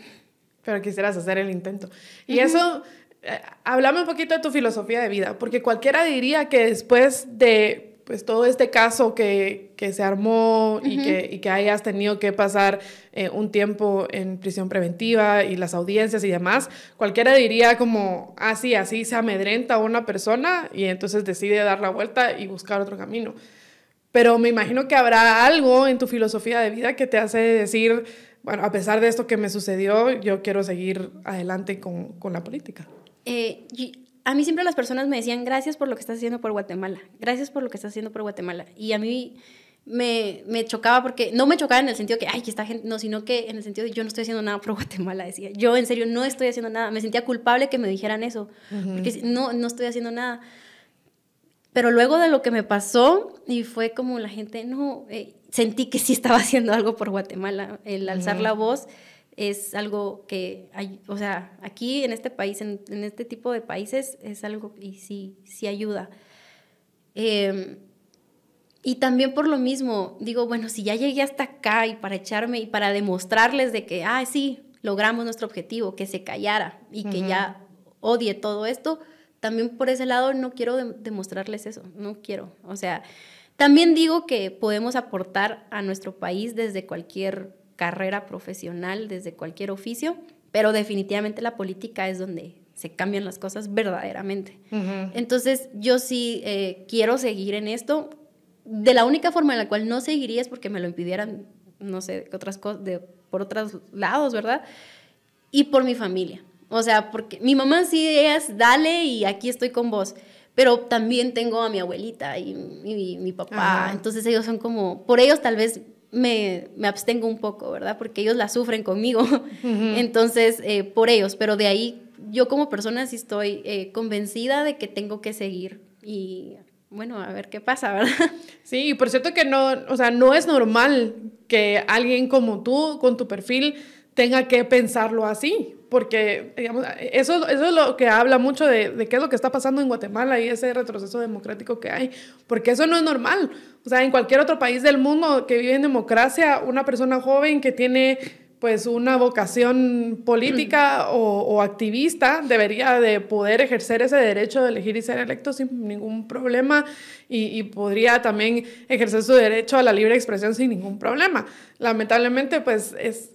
Pero quisieras hacer el intento. Y eso eh, háblame un poquito de tu filosofía de vida, porque cualquiera diría que después de pues todo este caso que, que se armó y, que, y, que, hayas tenido que pasar eh, un tiempo en prisión preventiva y las audiencias y demás, cualquiera diría como, así, ah, así se amedrenta una persona y entonces decide dar la vuelta y buscar otro camino. Pero me imagino que habrá algo en tu filosofía de vida que te hace decir, bueno, a pesar de esto que me sucedió, yo quiero seguir adelante con, con la política.
Eh, a mí siempre las personas me decían, gracias por lo que estás haciendo por Guatemala, gracias por lo que estás haciendo por Guatemala. Y a mí me, me, chocaba porque, no me chocaba en el sentido que, ay, que esta gente, no, sino que en el sentido de yo no estoy haciendo nada por Guatemala, decía. Yo en serio no estoy haciendo nada. Me sentía culpable que me dijeran eso, porque no, no estoy haciendo nada. Pero luego de lo que me pasó, y fue como la gente, no, eh, sentí que sí estaba haciendo algo por Guatemala, el alzar la voz es algo que, hay, o sea, aquí en este país, en, este tipo de países, es algo y sí, sí ayuda. Em, y también por lo mismo, digo, bueno, si ya llegué hasta acá y para echarme y para demostrarles de que, ah, sí, logramos nuestro objetivo, que se callara y que ya odie todo esto, también por ese lado no quiero demostrarles eso, no quiero. O sea, también digo que podemos aportar a nuestro país desde cualquier carrera profesional, desde cualquier oficio, pero definitivamente la política es donde se cambian las cosas verdaderamente. Entonces, yo sí eh, quiero seguir en esto. De la única forma en la cual no seguiría es porque me lo impidieran, no sé, otras de, por otros lados, ¿verdad? Y por mi familia. O sea, porque mi mamá sí es, dale y aquí estoy con vos. Pero también tengo a mi abuelita y, mi papá. Entonces ellos son como, por ellos tal vez me, me, abstengo un poco, ¿verdad? Porque ellos la sufren conmigo. Entonces, eh, por ellos, pero de ahí yo como persona sí estoy eh, convencida de que tengo que seguir y bueno, a ver qué pasa, ¿verdad?
Sí, y por cierto que no, o sea, no es normal que alguien como tú, con tu perfil, tenga que pensarlo así, porque digamos, eso, eso es lo que habla mucho de, de, qué es lo que está pasando en Guatemala y ese retroceso democrático que hay, porque eso no es normal. O sea, en cualquier otro país del mundo que vive en democracia, una persona joven que tiene pues una vocación política o, o, activista debería de poder ejercer ese derecho de elegir y ser electo sin ningún problema y, y, podría también ejercer su derecho a la libre expresión sin ningún problema. Lamentablemente pues es,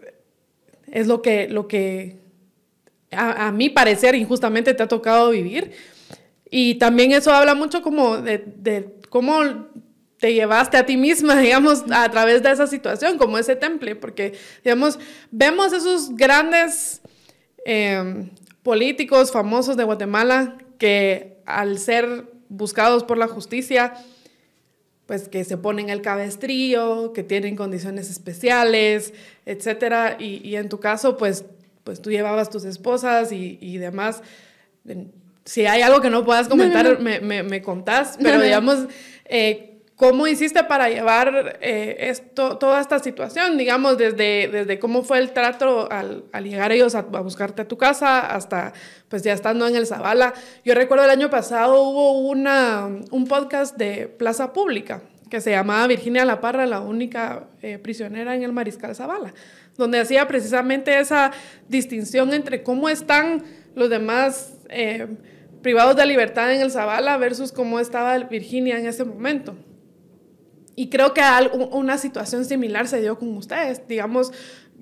es lo que, lo que a, mi parecer injustamente te ha tocado vivir. Y también eso habla mucho como de, de cómo te llevaste a ti misma, digamos, a través de esa situación, como ese temple, porque, digamos, vemos esos grandes em, políticos famosos de Guatemala que al ser buscados por la justicia, pues que se ponen el cabestrillo, que tienen condiciones especiales, etcétera, y, y, en tu caso, pues, pues tú llevabas tus esposas y, y demás. Si hay algo que no puedas comentar, Me, me, me, contás, pero digamos, eh, ¿Cómo hiciste para llevar eh, esto, toda esta situación? Digamos, desde, desde cómo fue el trato al, al llegar ellos a, a, buscarte a tu casa hasta, pues ya estando en el Zavala. Yo recuerdo el año pasado hubo una, un podcast de Plaza Pública que se llamaba Virginia La Parra, la única eh, prisionera en el Mariscal Zavala, donde hacía precisamente esa distinción entre cómo están los demás eh, privados de libertad en el Zavala versus cómo estaba Virginia en ese momento. Y creo que una situación similar se dio con ustedes. Digamos,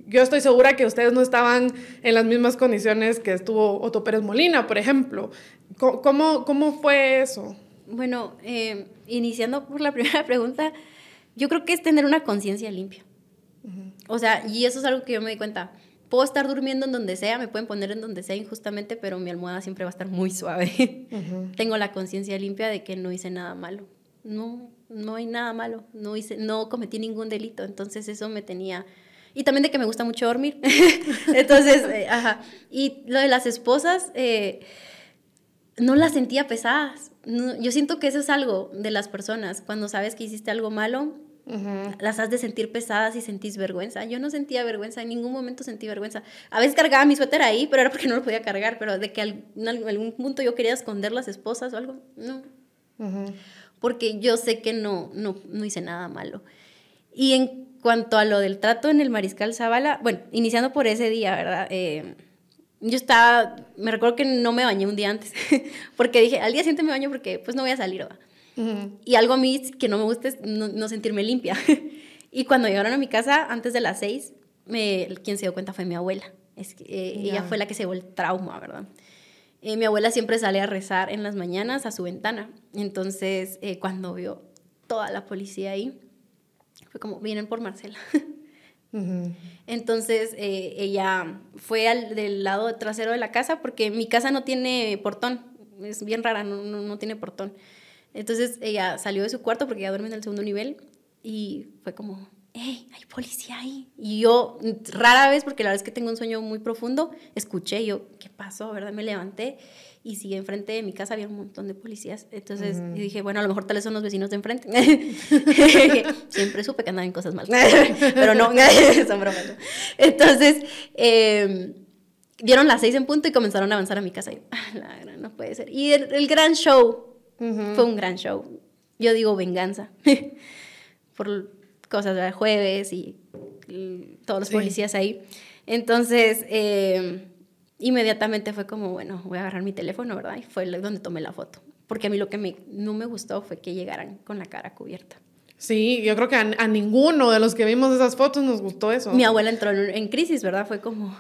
yo estoy segura que ustedes no estaban en las mismas condiciones que estuvo Otto Pérez Molina, por ejemplo. ¿Cómo, cómo fue eso?
Bueno, eh, iniciando por la primera pregunta, yo creo que es tener una conciencia limpia. O sea, y eso es algo que yo me di cuenta. Puedo estar durmiendo en donde sea, me pueden poner en donde sea injustamente, pero mi almohada siempre va a estar muy suave. Tengo la conciencia limpia de que no hice nada malo. No, no hay nada malo, no, hice, no cometí ningún delito, entonces eso me tenía... Y también de que me gusta mucho dormir. entonces, eh, ajá. Y lo de las esposas, eh, no las sentía pesadas. yo siento que eso es algo de las personas. Cuando sabes que hiciste algo malo, las has de sentir pesadas y sentís vergüenza. Yo no sentía vergüenza, en ningún momento sentí vergüenza. A veces cargaba mi suéter ahí, pero era porque no lo podía cargar, pero de que en algún punto yo quería esconder las esposas o algo, no porque yo sé que no, no, no hice nada malo. Y en cuanto a lo del trato en el Mariscal Zavala, bueno, iniciando por ese día, ¿verdad? Eh, yo estaba, me recuerdo que no me bañé un día antes, porque dije, al día siguiente me baño porque pues no voy a salir, ¿verdad? Y algo a mí que no me gusta es no, sentirme limpia. y cuando llegaron a mi casa, antes de las seis, me, quien se dio cuenta fue mi abuela. Es que, eh, Ella fue la que se llevó el trauma, ¿verdad? Eh, mi abuela siempre sale a rezar en las mañanas a su ventana. Entonces, eh, cuando vio toda la policía ahí, fue como, vienen por Marcela. Entonces ella fue al del lado trasero de la casa porque mi casa no tiene portón, es bien rara, no, no, no tiene portón. Entonces ella salió de su cuarto porque ella duerme en el segundo nivel y fue como, hey, hay policía ahí. Y yo, rara vez, porque la verdad es que tengo un sueño muy profundo, escuché, yo, ¿qué pasó? ¿Verdad? Me levanté y sí, enfrente de mi casa había un montón de policías. Entonces dije, bueno, a lo mejor tal vez son los vecinos de enfrente. Siempre supe que andaban en cosas malas, pero no, son bromas. Entonces, eh, dieron las seis en punto y comenzaron a avanzar a mi casa. Y, ah, la, no puede ser. Y el gran show fue un gran show. Yo digo venganza. Por cosas del jueves y, todos los policías ahí. Entonces, eh, inmediatamente fue como, bueno, voy a agarrar mi teléfono, ¿verdad? Y fue donde tomé la foto. Porque a mí lo que me, no me gustó fue que llegaran con la cara cubierta.
Sí, yo creo que a, ninguno de los que vimos esas fotos nos gustó eso.
Mi abuela entró en crisis, ¿verdad? Fue como,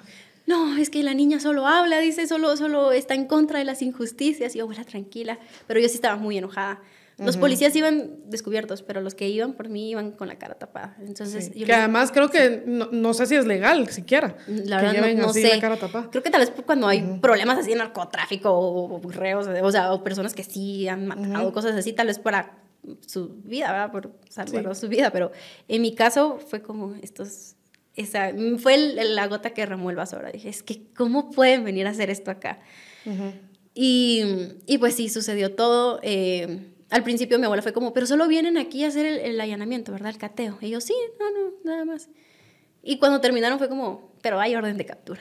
no, es que la niña solo habla, dice, solo, solo está en contra de las injusticias. Y yo, abuela, tranquila. Pero yo sí estaba muy enojada. Los policías iban descubiertos, pero los que iban por mí iban con la cara tapada. Entonces,
que además creo que no, sé si es legal siquiera. La verdad, no, sé. La cara tapada.
Creo que tal vez cuando hay problemas así de narcotráfico o, reos, o sea, o personas que sí han matado, cosas así, tal vez para su vida, ¿verdad? Por salvar su vida. Pero en mi caso fue como estos esa, fue la gota que remó el vaso. Ahora dije, es que, ¿cómo pueden venir a hacer esto acá? y, y, pues sí, sucedió todo. Eh, al principio mi abuela fue como, pero solo vienen aquí a hacer el, allanamiento, ¿verdad? El cateo. Y yo, sí, no, no, nada más. Y cuando terminaron fue como, pero hay orden de captura.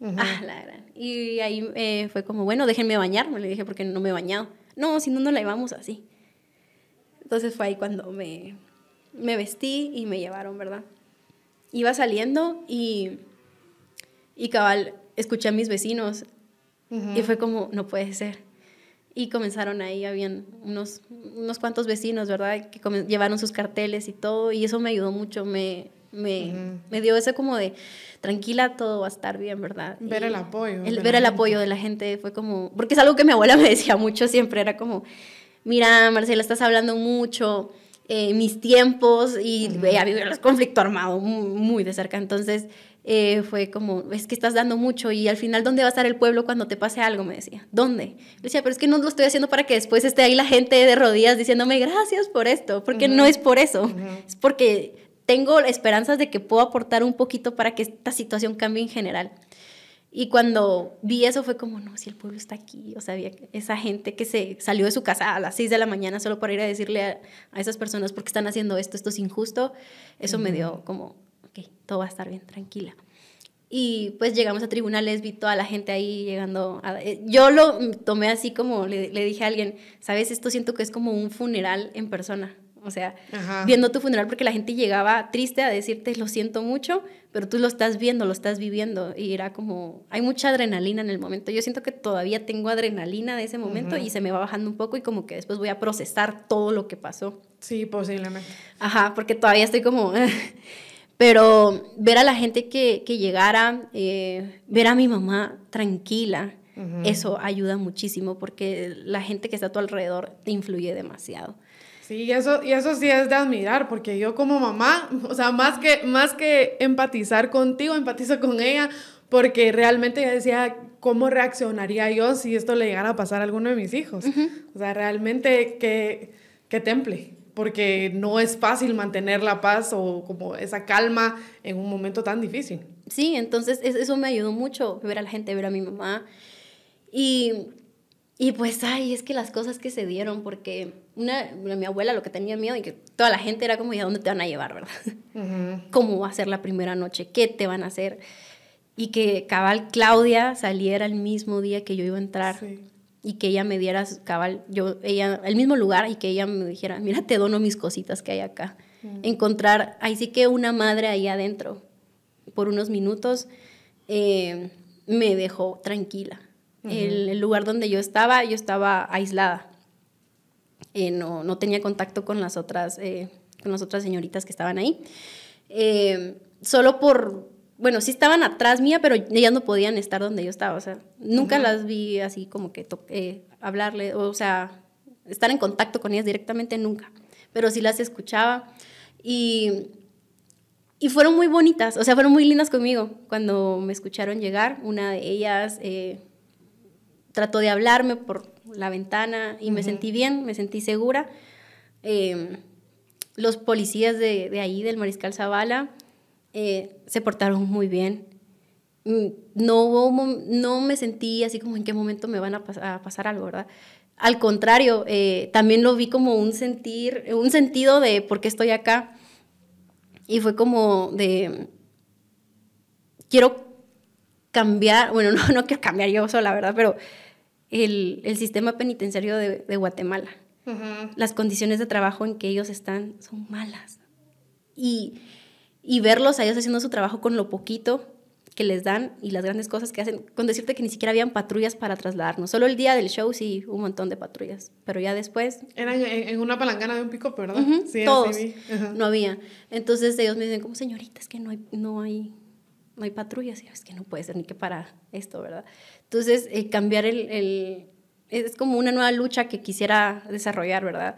Ah, la gran. Y ahí eh, fue como, bueno, déjenme bañarme. Le dije, porque no me he bañado. No, si no, no la llevamos así. Entonces fue ahí cuando me, me vestí y me llevaron, ¿verdad? Iba saliendo y, y cabal, escuché a mis vecinos y fue como, no puede ser. Y comenzaron ahí, habían unos, unos cuantos vecinos, ¿verdad? Que llevaron sus carteles y todo, y eso me ayudó mucho, me, me, me, dio ese como de, tranquila, todo va a estar bien, ¿verdad?
Ver el apoyo.
El, ver el apoyo de la gente fue como, porque es algo que mi abuela me decía mucho siempre, era como, mira, Marcela, estás hablando mucho, eh, mis tiempos y veía vivir el conflicto armado muy, de cerca. Entonces eh, fue como, es que estás dando mucho y al final, ¿dónde va a estar el pueblo cuando te pase algo? Me decía, ¿dónde? Le decía, pero es que no lo estoy haciendo para que después esté ahí la gente de rodillas diciéndome gracias por esto, porque no es por eso, es porque tengo esperanzas de que puedo aportar un poquito para que esta situación cambie en general. Y cuando vi eso fue como, no, si el pueblo está aquí, o sea, había esa gente que se salió de su casa a las 6 de la mañana solo para ir a decirle a, esas personas por qué están haciendo esto, esto es injusto, eso me dio como, ok, todo va a estar bien, tranquila. Y pues llegamos a tribunales, vi toda la gente ahí llegando. Eh, yo lo tomé así como le, le dije a alguien, ¿sabes? Esto siento que es como un funeral en persona. O sea, viendo tu funeral porque la gente llegaba triste a decirte lo siento mucho, pero tú lo estás viendo, lo estás viviendo y era como, hay mucha adrenalina en el momento. Yo siento que todavía tengo adrenalina de ese momento y se me va bajando un poco y como que después voy a procesar todo lo que pasó.
Sí, posiblemente.
Ajá, porque todavía estoy como... pero ver a la gente que, que llegara, eh, ver a mi mamá tranquila, eso ayuda muchísimo porque la gente que está a tu alrededor te influye demasiado.
Sí, y eso, y eso sí es de admirar, porque yo como mamá, o sea, más que, más que empatizar contigo, empatizo con ella, porque realmente ella decía, ¿cómo reaccionaría yo si esto le llegara a pasar a alguno de mis hijos? O sea, realmente que, que temple, porque no es fácil mantener la paz o como esa calma en un momento tan difícil.
Sí, entonces eso me ayudó mucho, ver a la gente, ver a mi mamá. Y y pues, ay, es que las cosas que se dieron, porque una, mi abuela lo que tenía miedo y que toda la gente era como, ¿y a dónde te van a llevar, verdad? ¿Cómo va a ser la primera noche? ¿Qué te van a hacer? Y que cabal Claudia saliera el mismo día que yo iba a entrar y que ella me diera cabal, yo, ella, el mismo lugar y que ella me dijera, mira, te dono mis cositas que hay acá. Encontrar, ahí sí que una madre ahí adentro, por unos minutos, eh, me dejó tranquila el, lugar donde yo estaba, yo estaba aislada. Eh, no, no, tenía contacto con las otras, eh, con las otras señoritas que estaban ahí. Eh, solo por, bueno, sí estaban atrás mía, pero ellas no podían estar donde yo estaba, o sea, nunca las vi así como que toqué, hablarle, o sea, estar en contacto con ellas directamente nunca, pero sí las escuchaba y, y fueron muy bonitas, o sea, fueron muy lindas conmigo. Cuando me escucharon llegar, una de ellas trató de hablarme por la ventana y me sentí bien, me sentí segura. Em, los policías de, de, ahí, del Mariscal Zavala, eh, se portaron muy bien. Mm, no, no me sentí así como en qué momento me van a, a pasar algo, ¿verdad? Al contrario, eh, también lo vi como un sentir, un sentido de por qué estoy acá. Y fue como de, quiero cambiar, bueno, no, no quiero cambiar yo sola, ¿verdad? Pero el, el sistema penitenciario de, de Guatemala. Las condiciones de trabajo en que ellos están son malas. Y, y verlos a ellos haciendo su trabajo con lo poquito que les dan y las grandes cosas que hacen, con decirte que ni siquiera habían patrullas para trasladarnos. Solo el día del show sí, un montón de patrullas, pero ya después...
Eran en, una palangana de un pico, ¿verdad?
sí, todos. No había. Entonces ellos me dicen, como señorita, es que no hay, no hay, no hay patrullas. Y yo, es que no puede ser ni que para esto, ¿verdad? Entonces, eh, cambiar el, Es como una nueva lucha que quisiera desarrollar, ¿verdad?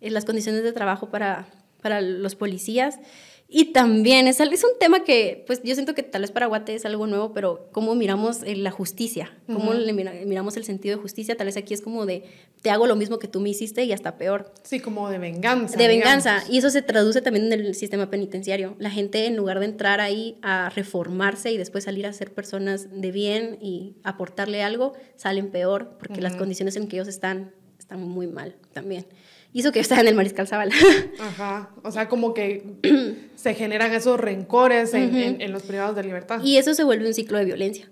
En las condiciones de trabajo para, para los policías. Y también es, es un tema que, pues yo siento que tal vez para Guate es algo nuevo, pero cómo miramos eh, la justicia, cómo le miramos el sentido de justicia, tal vez aquí es como de, te hago lo mismo que tú me hiciste y hasta peor.
Sí, como de venganza.
De venganza. Y eso se traduce también en el sistema penitenciario. La gente en lugar de entrar ahí a reformarse y después salir a ser personas de bien y aportarle algo, salen peor porque las condiciones en que ellos están están muy mal también hizo que yo estaba en el Mariscal Zavala.
Ajá, o sea, como que se generan esos rencores en, en, los privados de libertad.
Y eso se vuelve un ciclo de violencia,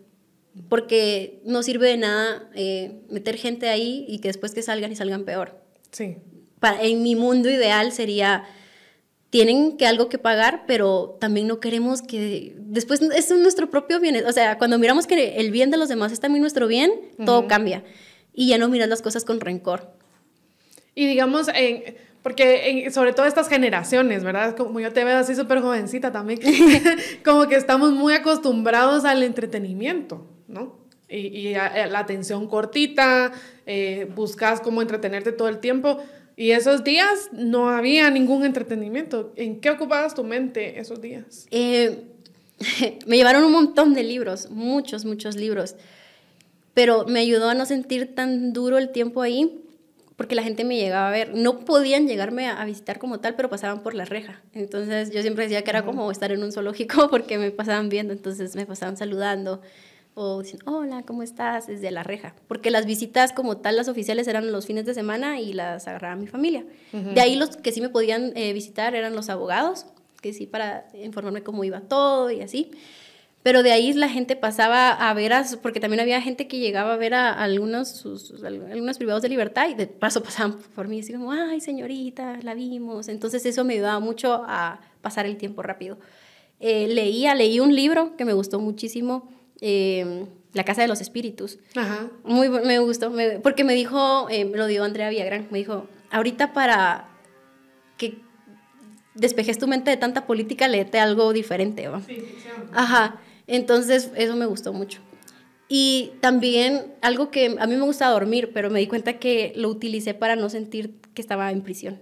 porque no sirve de nada eh, meter gente ahí y que después que salgan y salgan peor.
Sí.
Para, en mi mundo ideal sería, tienen que algo que pagar, pero también no queremos que después es nuestro propio bien. O sea, cuando miramos que el bien de los demás es también nuestro bien, todo cambia. Y ya no miras las cosas con rencor.
Y digamos, en, porque sobre todo estas generaciones, ¿verdad? Como yo te veo así súper jovencita también, como que estamos muy acostumbrados al entretenimiento, ¿no? Y, y la atención cortita, eh, buscas cómo entretenerte todo el tiempo. Y esos días no había ningún entretenimiento. ¿En qué ocupabas tu mente esos días?
Eh, me llevaron un montón de libros, muchos, muchos libros. Pero me ayudó a no sentir tan duro el tiempo ahí porque la gente me llegaba a ver. No podían llegarme a, visitar como tal, pero pasaban por la reja. Entonces yo siempre decía que era como estar en un zoológico porque me pasaban viendo, entonces me pasaban saludando o diciendo, hola, ¿cómo estás? Desde la reja. Porque las visitas como tal, las oficiales eran los fines de semana y las agarraba mi familia. De ahí los que sí me podían eh, visitar eran los abogados, que sí para informarme cómo iba todo y así. Pero de ahí la gente pasaba a ver, a, porque también había gente que llegaba a ver a, algunos, sus, algunos privados de libertad y de paso pasaban por mí y decían, ay señorita, la vimos. Entonces eso me ayudaba mucho a pasar el tiempo rápido. Eh, leía, leí un libro que me gustó muchísimo, em, La Casa de los Espíritus. Ajá. Muy, me gustó, porque me dijo, eh, me lo dio Andrea Villagrán, me dijo, ahorita para que despejes tu mente de tanta política, léete algo diferente. Sí, Ajá. Entonces, eso me gustó mucho. Y también algo que a mí me gusta dormir, pero me di cuenta que lo utilicé para no sentir que estaba en prisión.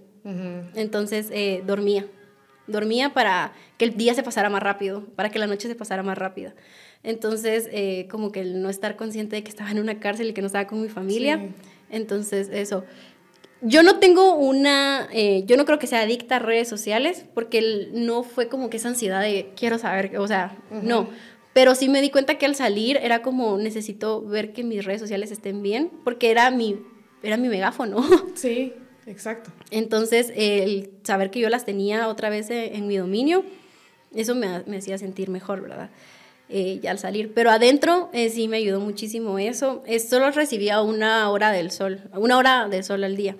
Entonces, eh, dormía. Dormía para que el día se pasara más rápido, para que la noche se pasara más rápida. Entonces, eh, como que el no estar consciente de que estaba en una cárcel y que no estaba con mi familia. Entonces, eso. Yo no tengo una, eh, yo no creo que sea adicta a redes sociales, porque no fue como que esa ansiedad de quiero saber, o sea, no pero sí me di cuenta que al salir era como necesito ver que mis redes sociales estén bien, porque era mi, era mi megáfono.
Sí, exacto.
Entonces, el saber que yo las tenía otra vez en, mi dominio, eso me, me, hacía sentir mejor, ¿verdad? Eh, ya al salir. Pero adentro eh, sí me ayudó muchísimo eso. solo recibía una hora del sol, una hora del sol al día.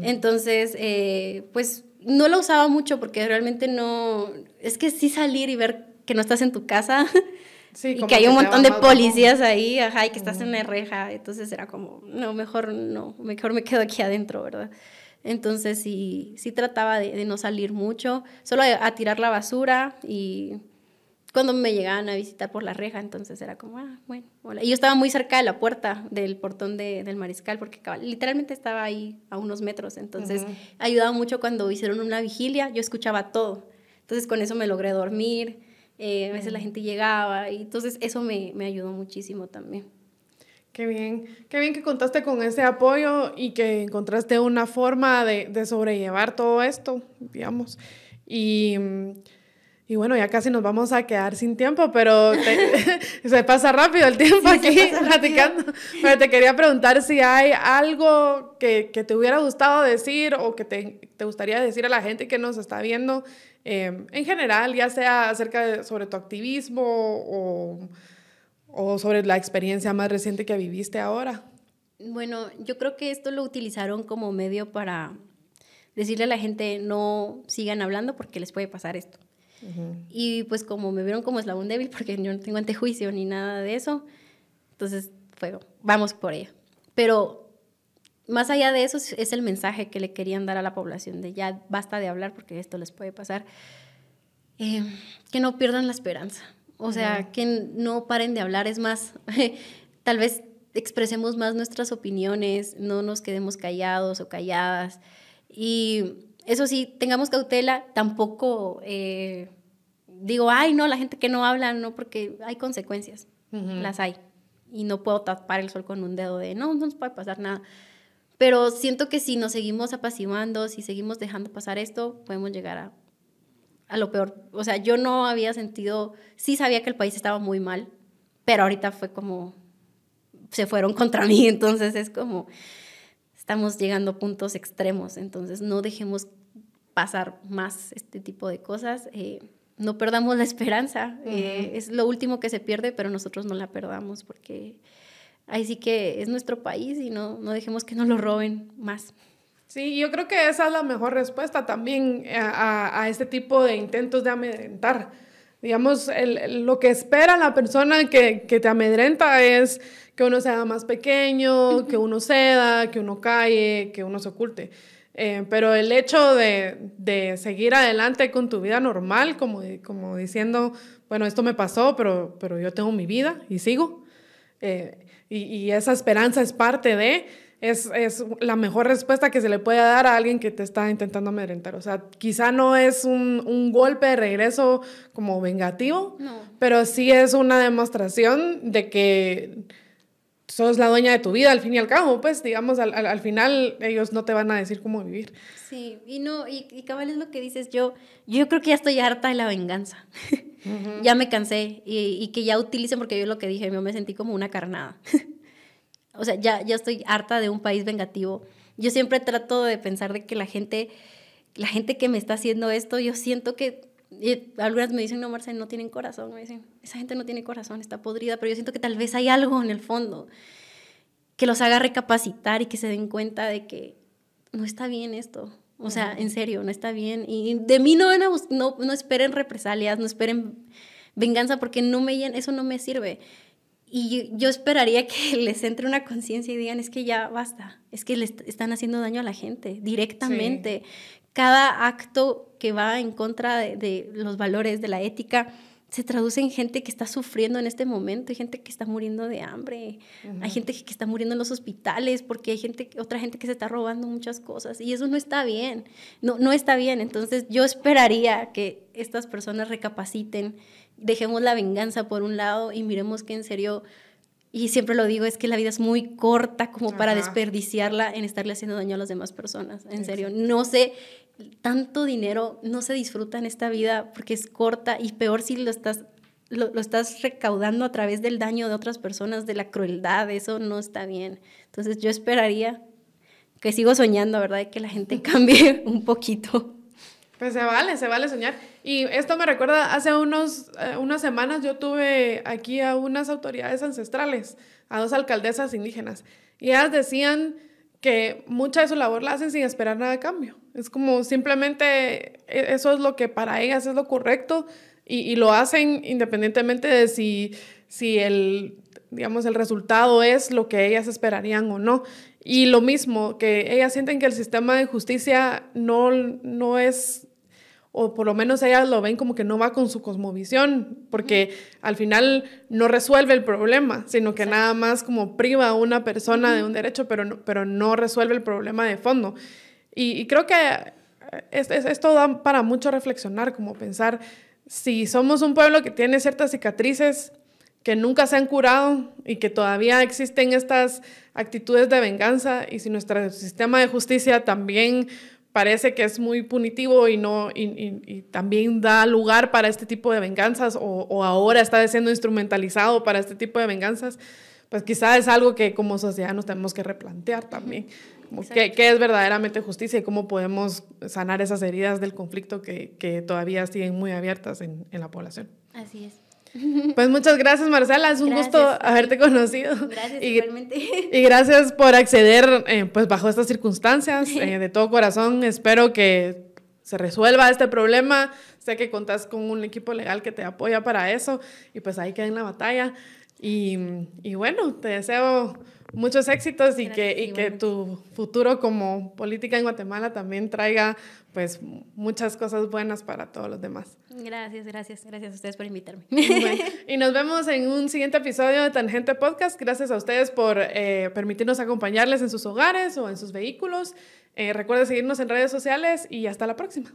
Entonces, eh, pues no lo usaba mucho porque realmente no, es que sí salir y ver que no estás en tu casa y que hay un montón de policías ahí, ajá, y que estás en la reja, entonces era como, no, mejor no, mejor me quedo aquí adentro, ¿verdad? Entonces sí, sí trataba de, no salir mucho, solo a, tirar la basura y cuando me llegaban a visitar por la reja, entonces era como, ah, bueno, hola. Y yo estaba muy cerca de la puerta del portón del mariscal, porque literalmente estaba ahí a unos metros, entonces ayudaba mucho cuando hicieron una vigilia, yo escuchaba todo. Entonces con eso me logré dormir, eh, a veces la gente llegaba, y entonces eso me, me ayudó muchísimo también.
Qué bien, qué bien que contaste con ese apoyo y que encontraste una forma de, de sobrellevar todo esto, digamos. Y, y, bueno, ya casi nos vamos a quedar sin tiempo, pero se pasa rápido el tiempo aquí platicando. Pero te quería preguntar si hay algo que, que, te hubiera gustado decir o que te, te, gustaría decir a la gente que nos está viendo eh, en general, ya sea acerca de, sobre tu activismo o o sobre la experiencia más reciente que viviste ahora?
Bueno, yo creo que esto lo utilizaron como medio para decirle a la gente no sigan hablando porque les puede pasar esto. Y pues como me vieron como eslabón débil porque yo no tengo antejuicio ni nada de eso, entonces fue, vamos por ello. Pero más allá de eso es el mensaje que le querían dar a la población de ya basta de hablar porque esto les puede pasar. Eh, que no pierdan la esperanza. O sea, que no paren de hablar, es más, tal vez expresemos más nuestras opiniones, no nos quedemos callados o calladas. Y eso sí, tengamos cautela, tampoco eh, digo, ay, no, la gente que no habla, no, porque hay consecuencias, las hay. Y no puedo tapar el sol con un dedo de, no, no nos puede pasar nada. Pero siento que si nos seguimos apaciguando, si seguimos dejando pasar esto, podemos llegar a a lo peor. O sea, yo no había sentido, sí sabía que el país estaba muy mal, pero ahorita fue como, se fueron contra mí, entonces es como, estamos llegando a puntos extremos, entonces no dejemos pasar más este tipo de cosas. Eh, no perdamos la esperanza, eh, es lo último que se pierde, pero nosotros no la perdamos porque ahí sí que es nuestro país y no, no dejemos que nos lo roben más.
Sí, yo creo que esa es la mejor respuesta también a, a este tipo de intentos de amedrentar. Digamos, el, lo que espera la persona que, que, te amedrenta es que uno sea más pequeño, que uno ceda, que uno calle, que uno se oculte. Eh, pero el hecho de, de, seguir adelante con tu vida normal, como, como diciendo, bueno, esto me pasó, pero, pero yo tengo mi vida y sigo. Eh, y, y esa esperanza es parte de es, es, la mejor respuesta que se le puede dar a alguien que te está intentando amedrentar. O sea, quizá no es un, un golpe de regreso como vengativo, pero sí es una demostración de que sos la dueña de tu vida al fin y al cabo, pues digamos, al, al, final ellos no te van a decir cómo vivir.
Sí, y no, y, y cabal es lo que dices, yo, yo creo que ya estoy harta de la venganza. ya me cansé y, y, que ya utilicen, porque yo lo que dije, yo me sentí como una carnada. O sea, ya, ya estoy harta de un país vengativo. Yo siempre trato de pensar de que la gente, la gente que me está haciendo esto, yo siento que algunas me dicen, no, Marcel, no tienen corazón. Me dicen, esa gente no tiene corazón, está podrida, pero yo siento que tal vez hay algo en el fondo que los haga recapacitar y que se den cuenta de que no está bien esto. O sea, en serio, no está bien. Y de mí no, no, no esperen represalias, no esperen venganza, porque no me, eso no me sirve. Y yo esperaría que les entre una conciencia y digan, es que ya basta, es que le están haciendo daño a la gente directamente. Cada acto que va en contra de, los valores de la ética se traduce en gente que está sufriendo en este momento, hay gente que está muriendo de hambre, hay gente que está muriendo en los hospitales porque hay gente, otra gente que se está robando muchas cosas y eso no está bien, no, no está bien. Entonces yo esperaría que estas personas recapaciten dejemos la venganza por un lado y miremos que en serio, y siempre lo digo, es que la vida es muy corta como para desperdiciarla en estarle haciendo daño a las demás personas. En serio, no sé, tanto dinero no se disfruta en esta vida porque es corta y peor si lo estás lo, lo, estás recaudando a través del daño de otras personas, de la crueldad, eso no está bien. Entonces yo esperaría que sigo soñando, ¿verdad? De que la gente cambie un poquito.
Pues se vale, se vale soñar. Y esto me recuerda, hace unos, eh, unas semanas yo tuve aquí a unas autoridades ancestrales, a dos alcaldesas indígenas, y ellas decían que mucha de su labor la hacen sin esperar nada de cambio. Es como simplemente e, eso es lo que para ellas es lo correcto y, y lo hacen independientemente de si si el, digamos, el resultado es lo que ellas esperarían o no. Y lo mismo, que ellas sienten que el sistema de justicia no, no es o por lo menos ellas lo ven como que no va con su cosmovisión, porque al final no resuelve el problema, sino que nada más como priva a una persona de un derecho, pero no, pero no resuelve el problema de fondo. Y, creo que esto da para mucho reflexionar, como pensar, si somos un pueblo que tiene ciertas cicatrices que nunca se han curado y que todavía existen estas actitudes de venganza, y si nuestro sistema de justicia también parece que es muy punitivo y, no, y, también da lugar para este tipo de venganzas o, ahora está siendo instrumentalizado para este tipo de venganzas, pues quizá es algo que como sociedad nos tenemos que replantear también. qué, es verdaderamente justicia y cómo podemos sanar esas heridas del conflicto que, que todavía siguen muy abiertas en, en la población.
Así es.
Pues muchas gracias, Marcela. Es un gusto haberte conocido.
Gracias, y, igualmente.
Y gracias por acceder, eh, pues, bajo estas circunstancias. Eh, de todo corazón, espero que se resuelva este problema. Sé que contás con un equipo legal que te apoya para eso. Y pues ahí queda en la batalla. Y, y bueno, te deseo muchos éxitos y, que, y que tu futuro como política en Guatemala también traiga pues muchas cosas buenas para todos los demás.
Gracias, gracias, gracias a ustedes por invitarme.
Y nos vemos en un siguiente episodio de Tangente Podcast. Gracias a ustedes por eh, permitirnos acompañarles en sus hogares o en sus vehículos. Eh, recuerden seguirnos en redes sociales y hasta la próxima.